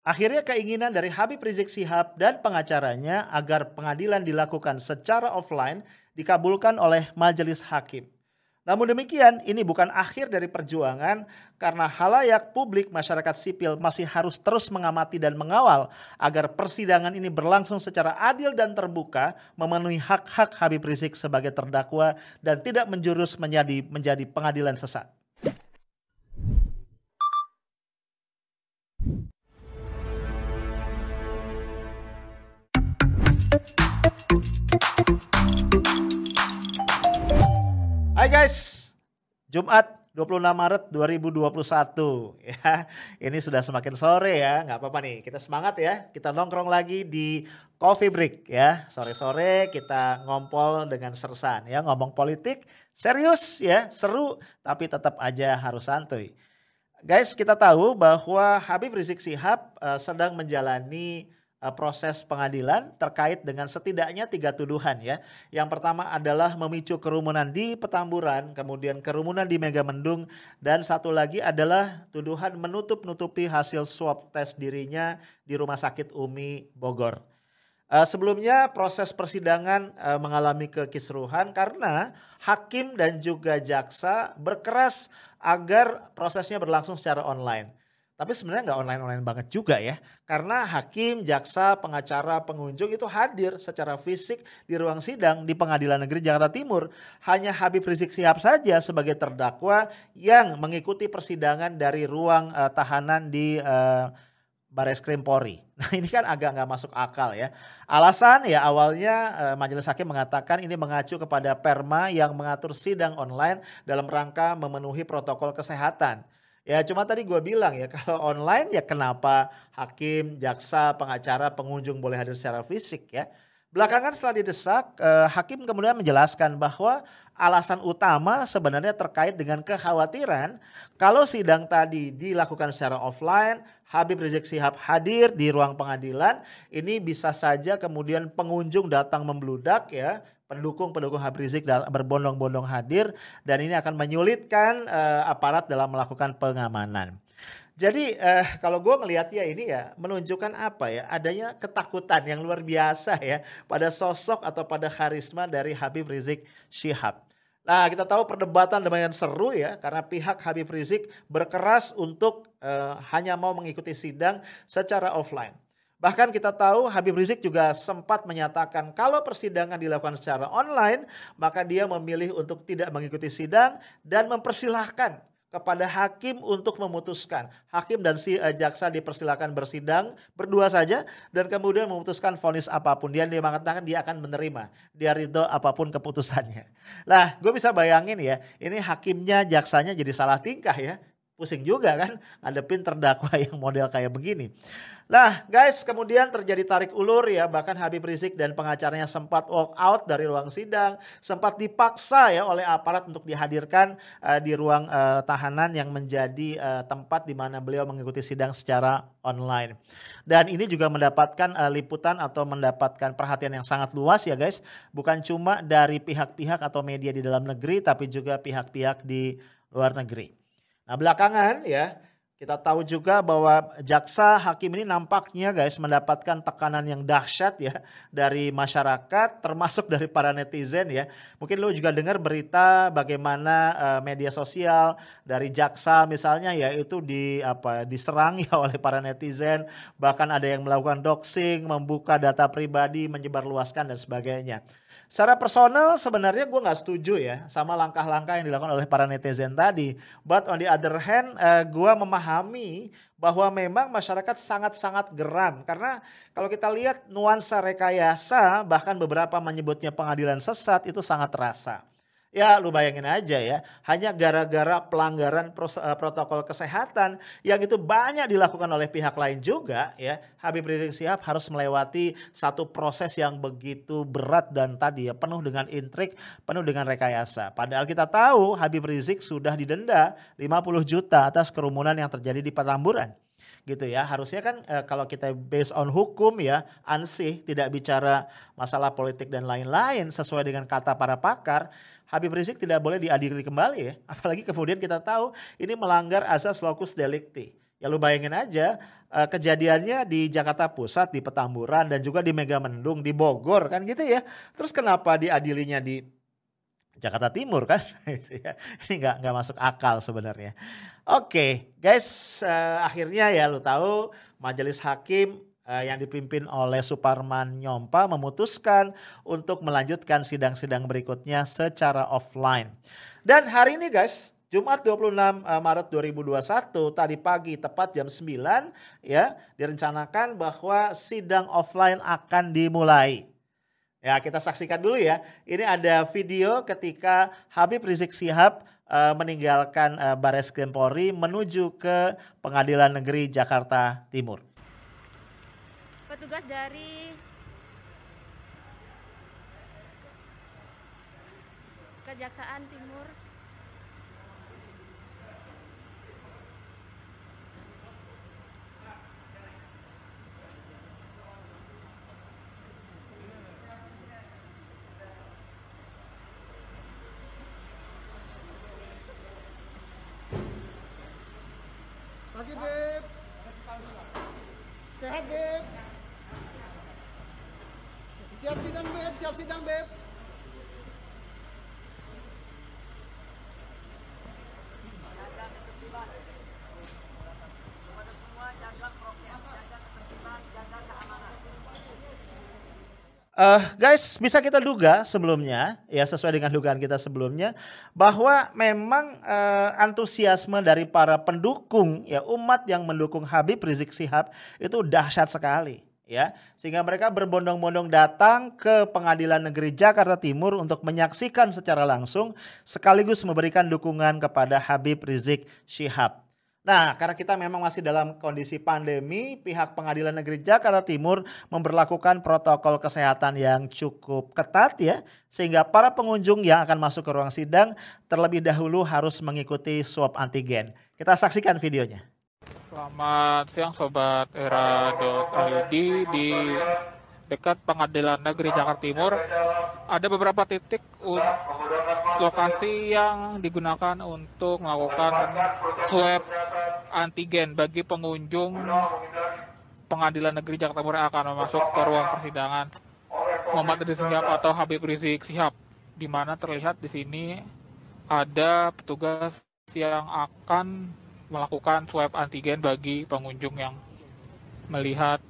Akhirnya keinginan dari Habib Rizik Sihab dan pengacaranya agar pengadilan dilakukan secara offline dikabulkan oleh majelis hakim. Namun demikian, ini bukan akhir dari perjuangan karena halayak publik masyarakat sipil masih harus terus mengamati dan mengawal agar persidangan ini berlangsung secara adil dan terbuka, memenuhi hak-hak Habib Rizik sebagai terdakwa dan tidak menjurus menjadi menjadi pengadilan sesat. Hai guys, Jumat 26 Maret 2021 ya. Ini sudah semakin sore ya, nggak apa-apa nih. Kita semangat ya. Kita nongkrong lagi di Coffee Break ya. Sore-sore kita ngompol dengan sersan ya, ngomong politik serius ya, seru tapi tetap aja harus santuy. Guys, kita tahu bahwa Habib Rizik Sihab uh, sedang menjalani proses pengadilan terkait dengan setidaknya tiga tuduhan ya. Yang pertama adalah memicu kerumunan di Petamburan, kemudian kerumunan di Megamendung, dan satu lagi adalah tuduhan menutup-nutupi hasil swab tes dirinya di Rumah Sakit Umi Bogor. Uh, sebelumnya proses persidangan uh, mengalami kekisruhan karena hakim dan juga jaksa berkeras agar prosesnya berlangsung secara online. Tapi sebenarnya nggak online-online banget juga ya. Karena hakim, jaksa, pengacara, pengunjung itu hadir secara fisik di ruang sidang di Pengadilan Negeri Jakarta Timur. Hanya Habib Rizik Sihab saja sebagai terdakwa yang mengikuti persidangan dari ruang uh, tahanan di uh, Bares Krim Polri. Nah ini kan agak nggak masuk akal ya. Alasan ya awalnya uh, majelis hakim mengatakan ini mengacu kepada perma yang mengatur sidang online dalam rangka memenuhi protokol kesehatan. Ya cuma tadi gue bilang ya kalau online ya kenapa hakim, jaksa, pengacara, pengunjung boleh hadir secara fisik ya. Belakangan setelah didesak, eh, hakim kemudian menjelaskan bahwa alasan utama sebenarnya terkait dengan kekhawatiran kalau sidang tadi dilakukan secara offline, Habib Rizik Sihab hadir di ruang pengadilan, ini bisa saja kemudian pengunjung datang membludak ya, pendukung-pendukung Habib Rizik berbondong-bondong hadir dan ini akan menyulitkan uh, aparat dalam melakukan pengamanan. Jadi uh, kalau gue ngelihat ya ini ya menunjukkan apa ya adanya ketakutan yang luar biasa ya pada sosok atau pada karisma dari Habib Rizik Syihab. Nah kita tahu perdebatan lumayan seru ya karena pihak Habib Rizik berkeras untuk uh, hanya mau mengikuti sidang secara offline. Bahkan kita tahu Habib Rizik juga sempat menyatakan kalau persidangan dilakukan secara online, maka dia memilih untuk tidak mengikuti sidang dan mempersilahkan kepada hakim untuk memutuskan. Hakim dan si uh, jaksa dipersilakan bersidang berdua saja dan kemudian memutuskan vonis apa pun. Dia dia mengatakan dia akan menerima, dia ridho apa pun keputusannya. Lah, gue bisa bayangin ya, ini hakimnya, jaksanya jadi salah tingkah ya pusing juga kan ngadepin terdakwa yang model kayak begini. Nah guys kemudian terjadi tarik ulur ya bahkan Habib Rizik dan pengacaranya sempat walk out dari ruang sidang. Sempat dipaksa ya oleh aparat untuk dihadirkan uh, di ruang uh, tahanan yang menjadi uh, tempat di mana beliau mengikuti sidang secara online. Dan ini juga mendapatkan uh, liputan atau mendapatkan perhatian yang sangat luas ya guys. Bukan cuma dari pihak-pihak atau media di dalam negeri tapi juga pihak-pihak di luar negeri. Nah belakangan ya kita tahu juga bahwa jaksa hakim ini nampaknya guys mendapatkan tekanan yang dahsyat ya dari masyarakat termasuk dari para netizen ya. Mungkin lo juga dengar berita bagaimana uh, media sosial dari jaksa misalnya ya itu di apa diserang ya oleh para netizen, bahkan ada yang melakukan doxing, membuka data pribadi, menyebarluaskan dan sebagainya. Secara personal sebenarnya gue nggak setuju ya sama langkah-langkah yang dilakukan oleh para netizen tadi. But on the other hand, uh, eh, gue memahami bahwa memang masyarakat sangat-sangat geram karena kalau kita lihat nuansa rekayasa bahkan beberapa menyebutnya pengadilan sesat itu sangat terasa. Ya lu bayangin aja ya, hanya gara-gara pelanggaran eh, protokol kesehatan yang itu banyak dilakukan oleh pihak lain juga ya. Habib Rizik Sihab harus melewati satu proses yang begitu berat dan tadi ya penuh dengan intrik, penuh dengan rekayasa. Padahal kita tahu Habib Rizik sudah didenda 50 juta atas kerumunan yang terjadi di Petamburan gitu ya. Harusnya kan e, kalau kita based on hukum ya, ansih tidak bicara masalah politik dan lain-lain sesuai dengan kata para pakar, Habib Rizik tidak boleh diadili kembali ya. Apalagi kemudian kita tahu ini melanggar asas locus delicti. Ya lu bayangin aja uh, kejadiannya di Jakarta Pusat, di Petamburan dan juga di Megamendung, di Bogor kan gitu ya. Terus kenapa diadilinya di Jakarta Timur kan? Gitu ya. Ini nggak nggak masuk akal sebenarnya. Oke, okay, guys, uh, akhirnya ya lu tahu majelis hakim uh, yang dipimpin oleh Suparman Nyompa memutuskan untuk melanjutkan sidang-sidang berikutnya secara offline. Dan hari ini guys, Jumat 26 eh, Maret 2021 tadi pagi tepat jam 9 ya direncanakan bahwa sidang offline akan dimulai. Ya, kita saksikan dulu ya. Ini ada video ketika Habib Rizik Sihab uh, meninggalkan uh, Bares Krim Polri menuju ke Pengadilan Negeri Jakarta Timur. Petugas dari Kejaksaan Timur Babe, have babe. Siap sidang babe, siap sidang babe. Uh, guys, bisa kita duga sebelumnya, ya sesuai dengan dugaan kita sebelumnya, bahwa memang uh, antusiasme dari para pendukung, ya umat yang mendukung Habib Rizik Sihab itu dahsyat sekali, ya sehingga mereka berbondong-bondong datang ke Pengadilan Negeri Jakarta Timur untuk menyaksikan secara langsung sekaligus memberikan dukungan kepada Habib Rizik Sihab. Nah, karena kita memang masih dalam kondisi pandemi, pihak Pengadilan Negeri Jakarta Timur memperlakukan protokol kesehatan yang cukup ketat ya, sehingga para pengunjung yang akan masuk ke ruang sidang terlebih dahulu harus mengikuti swab antigen. Kita saksikan videonya. Selamat siang Sobat Era.id di dekat Pengadilan Negeri Jakarta Timur. Ada beberapa titik lokasi yang digunakan untuk melakukan swab antigen bagi pengunjung Pengadilan Negeri Jakarta Timur yang akan masuk ke ruang persidangan Muhammad Rizik Sihab atau Habib Rizik Sihab di mana terlihat di sini ada petugas yang akan melakukan swab antigen bagi pengunjung yang melihat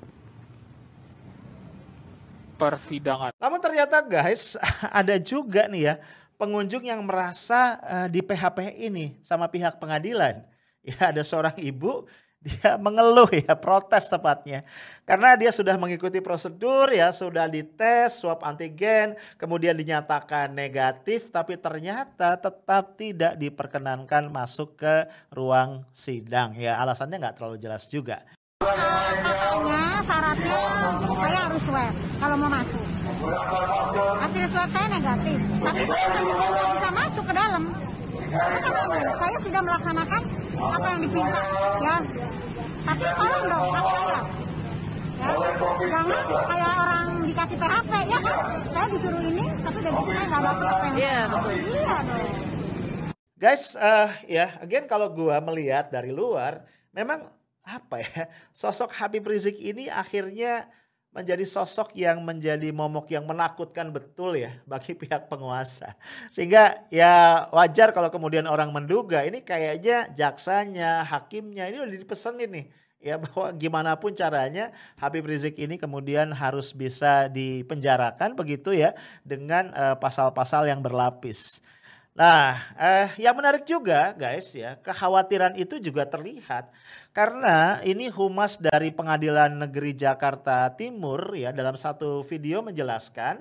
persidangan. Namun ternyata guys ada juga nih ya pengunjung yang merasa uh, di PHP ini sama pihak pengadilan. Ya ada seorang ibu dia mengeluh ya protes tepatnya karena dia sudah mengikuti prosedur ya sudah dites swab antigen kemudian dinyatakan negatif tapi ternyata tetap tidak diperkenankan masuk ke ruang sidang ya alasannya nggak terlalu jelas juga katanya syaratnya saya harus swab kalau mau masuk. Hasil swab saya negatif. Tapi saya nggak bisa masuk ke dalam. Saya sudah melaksanakan apa yang dipinta ya. Tapi tolong dong hak saya. Ya. Jangan kayak orang dikasih PHP ya kan? Saya disuruh ini tapi dari itu saya nggak dapat apa yang iya betul. Iya dong. Guys, uh, ya, again kalau gua melihat dari luar, memang apa ya, sosok Habib Rizik ini akhirnya menjadi sosok yang menjadi momok yang menakutkan betul ya bagi pihak penguasa. Sehingga ya wajar kalau kemudian orang menduga ini kayaknya jaksanya, hakimnya ini udah dipesenin nih ya bahwa gimana pun caranya Habib Rizik ini kemudian harus bisa dipenjarakan begitu ya dengan eh, pasal-pasal uh, yang berlapis. Nah, eh, yang menarik juga guys ya, kekhawatiran itu juga terlihat karena ini humas dari Pengadilan Negeri Jakarta Timur ya dalam satu video menjelaskan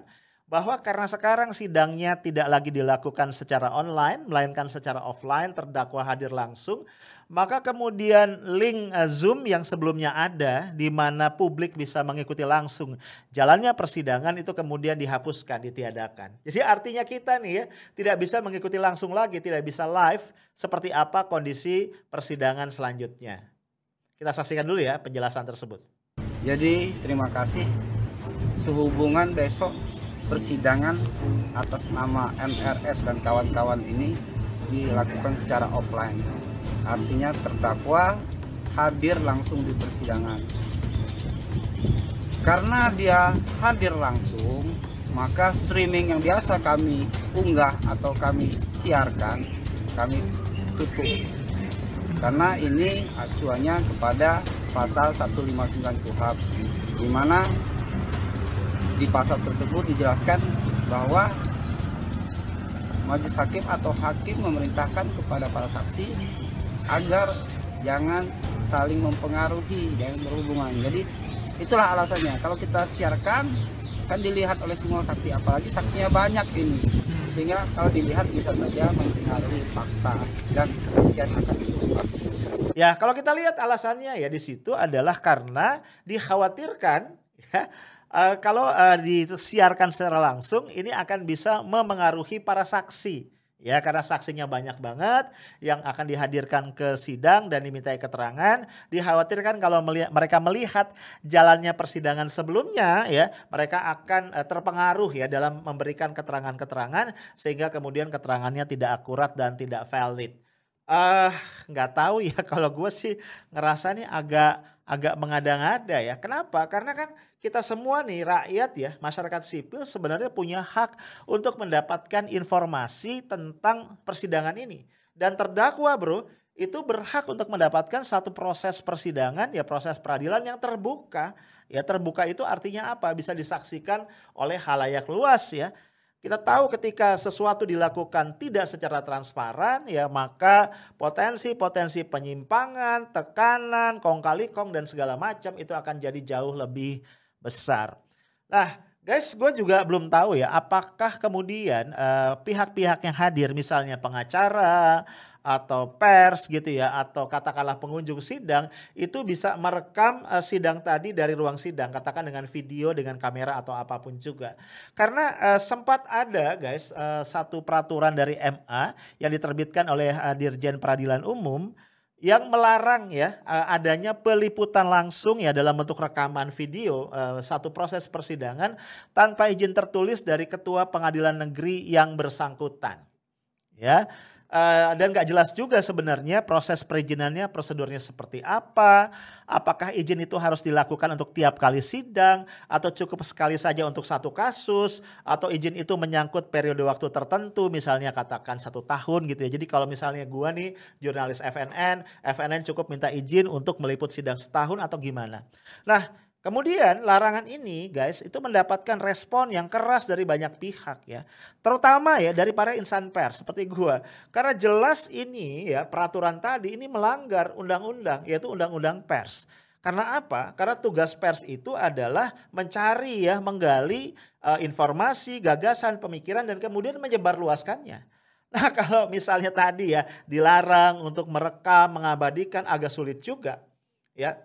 bahwa karena sekarang sidangnya tidak lagi dilakukan secara online melainkan secara offline terdakwa hadir langsung maka kemudian link eh, Zoom yang sebelumnya ada di mana publik bisa mengikuti langsung jalannya persidangan itu kemudian dihapuskan ditiadakan. Jadi artinya kita nih ya tidak bisa mengikuti langsung lagi tidak bisa live seperti apa kondisi persidangan selanjutnya. Kita saksikan dulu ya penjelasan tersebut. Jadi terima kasih. Sehubungan besok persidangan atas nama MRS dan kawan-kawan ini dilakukan secara offline. Artinya terdakwa hadir langsung di persidangan. Karena dia hadir langsung, maka streaming yang biasa kami unggah atau kami siarkan, kami tutup. Karena ini acuannya kepada pasal 159 KUHP, di mana di pasal tersebut dijelaskan bahwa majelis hakim atau hakim memerintahkan kepada para saksi agar jangan saling mempengaruhi dan berhubungan. Jadi itulah alasannya. Kalau kita siarkan kan dilihat oleh semua saksi, apalagi saksinya banyak ini, sehingga kalau dilihat bisa saja mempengaruhi fakta dan kesaksian akan diubah. Ya, kalau kita lihat alasannya ya di situ adalah karena dikhawatirkan ya eh, kalau eh, disiarkan secara langsung ini akan bisa memengaruhi para saksi. Ya, karena saksinya banyak banget yang akan dihadirkan ke sidang dan dimintai keterangan, dikhawatirkan kalau melihat, mereka melihat jalannya persidangan sebelumnya ya, mereka akan eh, terpengaruh ya dalam memberikan keterangan-keterangan sehingga kemudian keterangannya tidak akurat dan tidak valid. Eh, nggak tahu ya kalau gue sih ngerasa nih agak agak mengada-ngada ya. Kenapa? Karena kan kita semua nih rakyat ya, masyarakat sipil sebenarnya punya hak untuk mendapatkan informasi tentang persidangan ini. Dan terdakwa bro, itu berhak untuk mendapatkan satu proses persidangan ya proses peradilan yang terbuka. Ya terbuka itu artinya apa? Bisa disaksikan oleh halayak luas ya. Kita tahu ketika sesuatu dilakukan tidak secara transparan ya maka potensi-potensi penyimpangan, tekanan, kong kali kong dan segala macam itu akan jadi jauh lebih besar. Nah, guys, gue juga belum tahu ya apakah kemudian eh, pihak-pihak yang hadir misalnya pengacara atau pers gitu ya atau katakanlah pengunjung sidang itu bisa merekam uh, sidang tadi dari ruang sidang katakan dengan video dengan kamera atau apa pun juga karena uh, sempat ada guys uh, satu peraturan dari MA yang diterbitkan oleh uh, Dirjen Peradilan Umum yang melarang ya adanya peliputan langsung ya dalam bentuk rekaman video satu proses persidangan tanpa izin tertulis dari ketua pengadilan negeri yang bersangkutan. Ya Uh, dan gak jelas juga sebenarnya proses perizinannya prosedurnya seperti apa apakah izin itu harus dilakukan untuk tiap kali sidang atau cukup sekali saja untuk satu kasus atau izin itu menyangkut periode waktu tertentu misalnya katakan satu tahun gitu ya. Jadi kalau misalnya gua nih jurnalis FNN FNN cukup minta izin untuk meliput sidang setahun atau gimana. Nah Kemudian larangan ini guys itu mendapatkan respon yang keras dari banyak pihak ya. Terutama ya dari para insan pers seperti gua. Karena jelas ini ya peraturan tadi ini melanggar undang-undang yaitu undang-undang pers. Karena apa? Karena tugas pers itu adalah mencari ya, menggali uh, informasi, gagasan, pemikiran dan kemudian menyebarluaskannya. Nah, kalau misalnya tadi ya dilarang untuk merekam, mengabadikan agak sulit juga. Ya,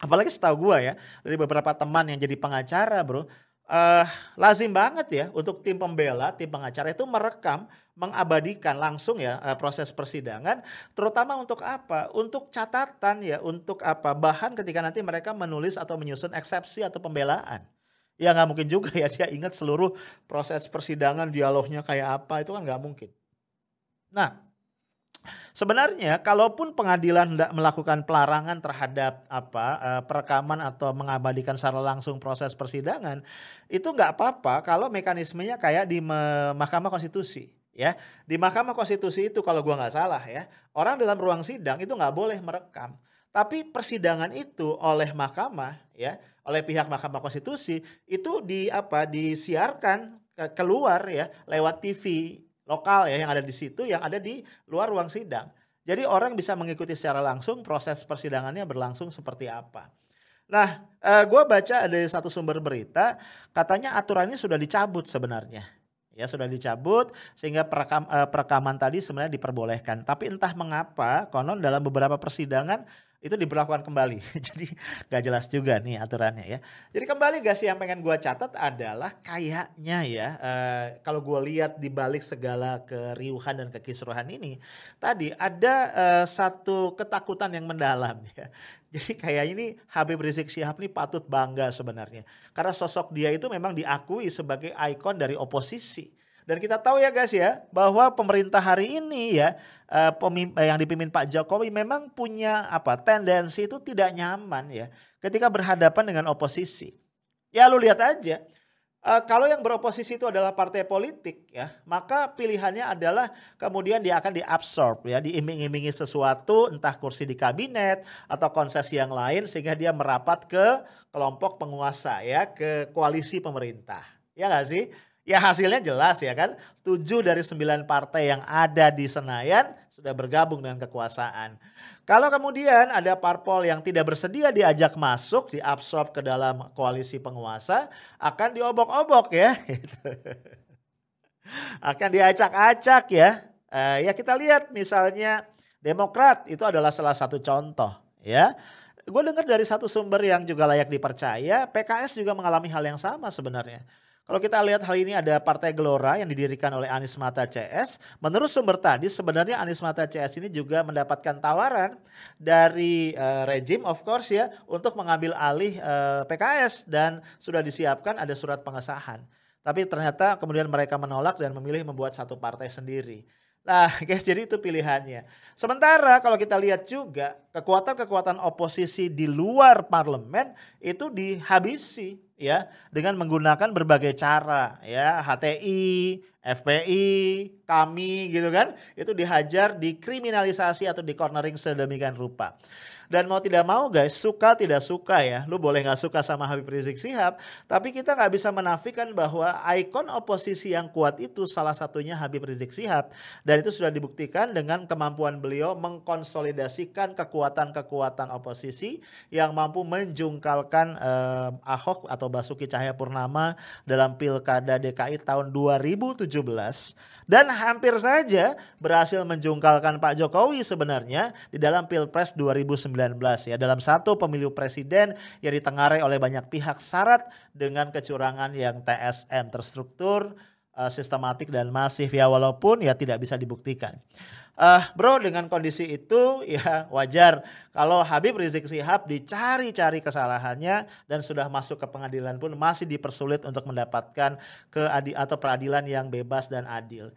apalagi setahu gue ya dari beberapa teman yang jadi pengacara bro uh, lazim banget ya untuk tim pembela tim pengacara itu merekam mengabadikan langsung ya uh, proses persidangan terutama untuk apa? Untuk catatan ya untuk apa? Bahan ketika nanti mereka menulis atau menyusun eksepsi atau pembelaan. Ya nggak mungkin juga ya dia ingat seluruh proses persidangan dialognya kayak apa itu kan nggak mungkin. Nah Sebenarnya kalaupun pengadilan tidak melakukan pelarangan terhadap apa uh, perekaman atau mengabadikan secara langsung proses persidangan, itu nggak apa-apa kalau mekanismenya kayak di Mahkamah Konstitusi ya. Di Mahkamah Konstitusi itu kalau gua nggak salah ya, orang dalam ruang sidang itu nggak boleh merekam. Tapi persidangan itu oleh mahkamah ya, oleh pihak Mahkamah Konstitusi itu di apa disiarkan keluar ya lewat TV lokal ya yang ada di situ yang ada di luar ruang sidang. Jadi orang bisa mengikuti secara langsung proses persidangannya berlangsung seperti apa. Nah, eh, gue baca ada satu sumber berita katanya aturannya sudah dicabut sebenarnya. Ya sudah dicabut sehingga perekam, eh, perekaman tadi sebenarnya diperbolehkan. Tapi entah mengapa konon dalam beberapa persidangan itu diberlakukan kembali. Jadi gak jelas juga nih aturannya ya. Jadi kembali gak sih yang pengen gue catat adalah kayaknya ya uh, kalau gue lihat di balik segala keriuhan dan kekisruhan ini tadi ada uh, satu ketakutan yang mendalam ya. Jadi kayak ini Habib Rizik Syihab ini patut bangga sebenarnya. Karena sosok dia itu memang diakui sebagai ikon dari oposisi Dan kita tahu ya guys ya bahwa pemerintah hari ini ya eh, eh, yang dipimpin Pak Jokowi memang punya apa tendensi itu tidak nyaman ya ketika berhadapan dengan oposisi. Ya lu lihat aja. eh, kalau yang beroposisi itu adalah partai politik ya, maka pilihannya adalah kemudian dia akan diabsorb ya, diiming-imingi sesuatu entah kursi di kabinet atau konsesi yang lain sehingga dia merapat ke kelompok penguasa ya, ke koalisi pemerintah. Ya nggak sih? Ya hasilnya jelas ya kan. Tujuh dari sembilan partai yang ada di Senayan sudah bergabung dengan kekuasaan. Kalau kemudian ada parpol yang tidak bersedia diajak masuk, diabsorb ke dalam koalisi penguasa, akan diobok-obok ya. akan diacak-acak ya. Eh, ya kita lihat misalnya Demokrat itu adalah salah satu contoh ya. Gue dengar dari satu sumber yang juga layak dipercaya, PKS juga mengalami hal yang sama sebenarnya. Kalau kita lihat hal ini ada Partai Gelora yang didirikan oleh Anies Mata CS. Menurut sumber tadi sebenarnya Anies Mata CS ini juga mendapatkan tawaran dari uh, rejim of course ya untuk mengambil alih uh, PKS dan sudah disiapkan ada surat pengesahan. Tapi ternyata kemudian mereka menolak dan memilih membuat satu partai sendiri. Nah, guys, jadi itu pilihannya. Sementara kalau kita lihat juga kekuatan-kekuatan oposisi di luar parlemen itu dihabisi ya dengan menggunakan berbagai cara ya HTI, FPI, kami gitu kan itu dihajar, dikriminalisasi atau di cornering sedemikian rupa. Dan mau tidak mau guys, suka tidak suka ya, lu boleh nggak suka sama Habib Rizik Sihab, tapi kita nggak bisa menafikan bahwa ikon oposisi yang kuat itu salah satunya Habib Rizik Sihab. Dan itu sudah dibuktikan dengan kemampuan beliau mengkonsolidasikan kekuatan-kekuatan oposisi yang mampu menjungkalkan eh, Ahok atau Basuki Cahayapurnama dalam pilkada DKI tahun 2017 dan hampir saja berhasil menjungkalkan Pak Jokowi sebenarnya di dalam Pilpres 2019 ya dalam satu pemilu presiden yang ditengarai oleh banyak pihak syarat dengan kecurangan yang TSM terstruktur uh, sistematik dan masif ya walaupun ya tidak bisa dibuktikan. Uh, bro dengan kondisi itu ya wajar kalau Habib Rizik Sihab dicari-cari kesalahannya dan sudah masuk ke pengadilan pun masih dipersulit untuk mendapatkan keadi atau peradilan yang bebas dan adil.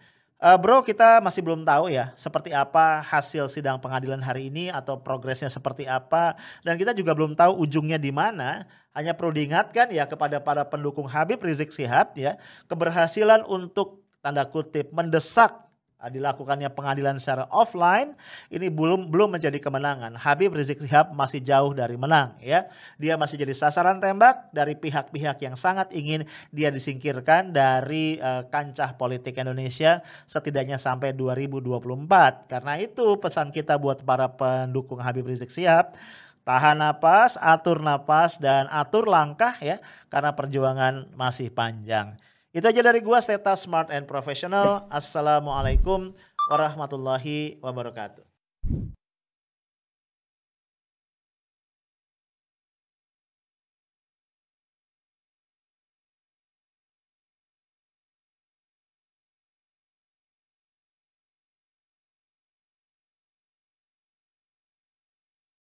Uh, bro, kita masih belum tahu ya seperti apa hasil sidang pengadilan hari ini atau progresnya seperti apa dan kita juga belum tahu ujungnya di mana. Hanya perlu diingatkan ya kepada para pendukung Habib Rizik Sihab ya, keberhasilan untuk tanda kutip mendesak dilakukannya pengadilan secara offline ini belum belum menjadi kemenangan. Habib Rizik Sihab masih jauh dari menang ya. Dia masih jadi sasaran tembak dari pihak-pihak yang sangat ingin dia disingkirkan dari uh, kancah politik Indonesia setidaknya sampai 2024. Karena itu pesan kita buat para pendukung Habib Rizik Sihab tahan napas, atur napas dan atur langkah ya karena perjuangan masih panjang. Itu aja dari gua Steta Smart and Professional. Assalamualaikum warahmatullahi wabarakatuh.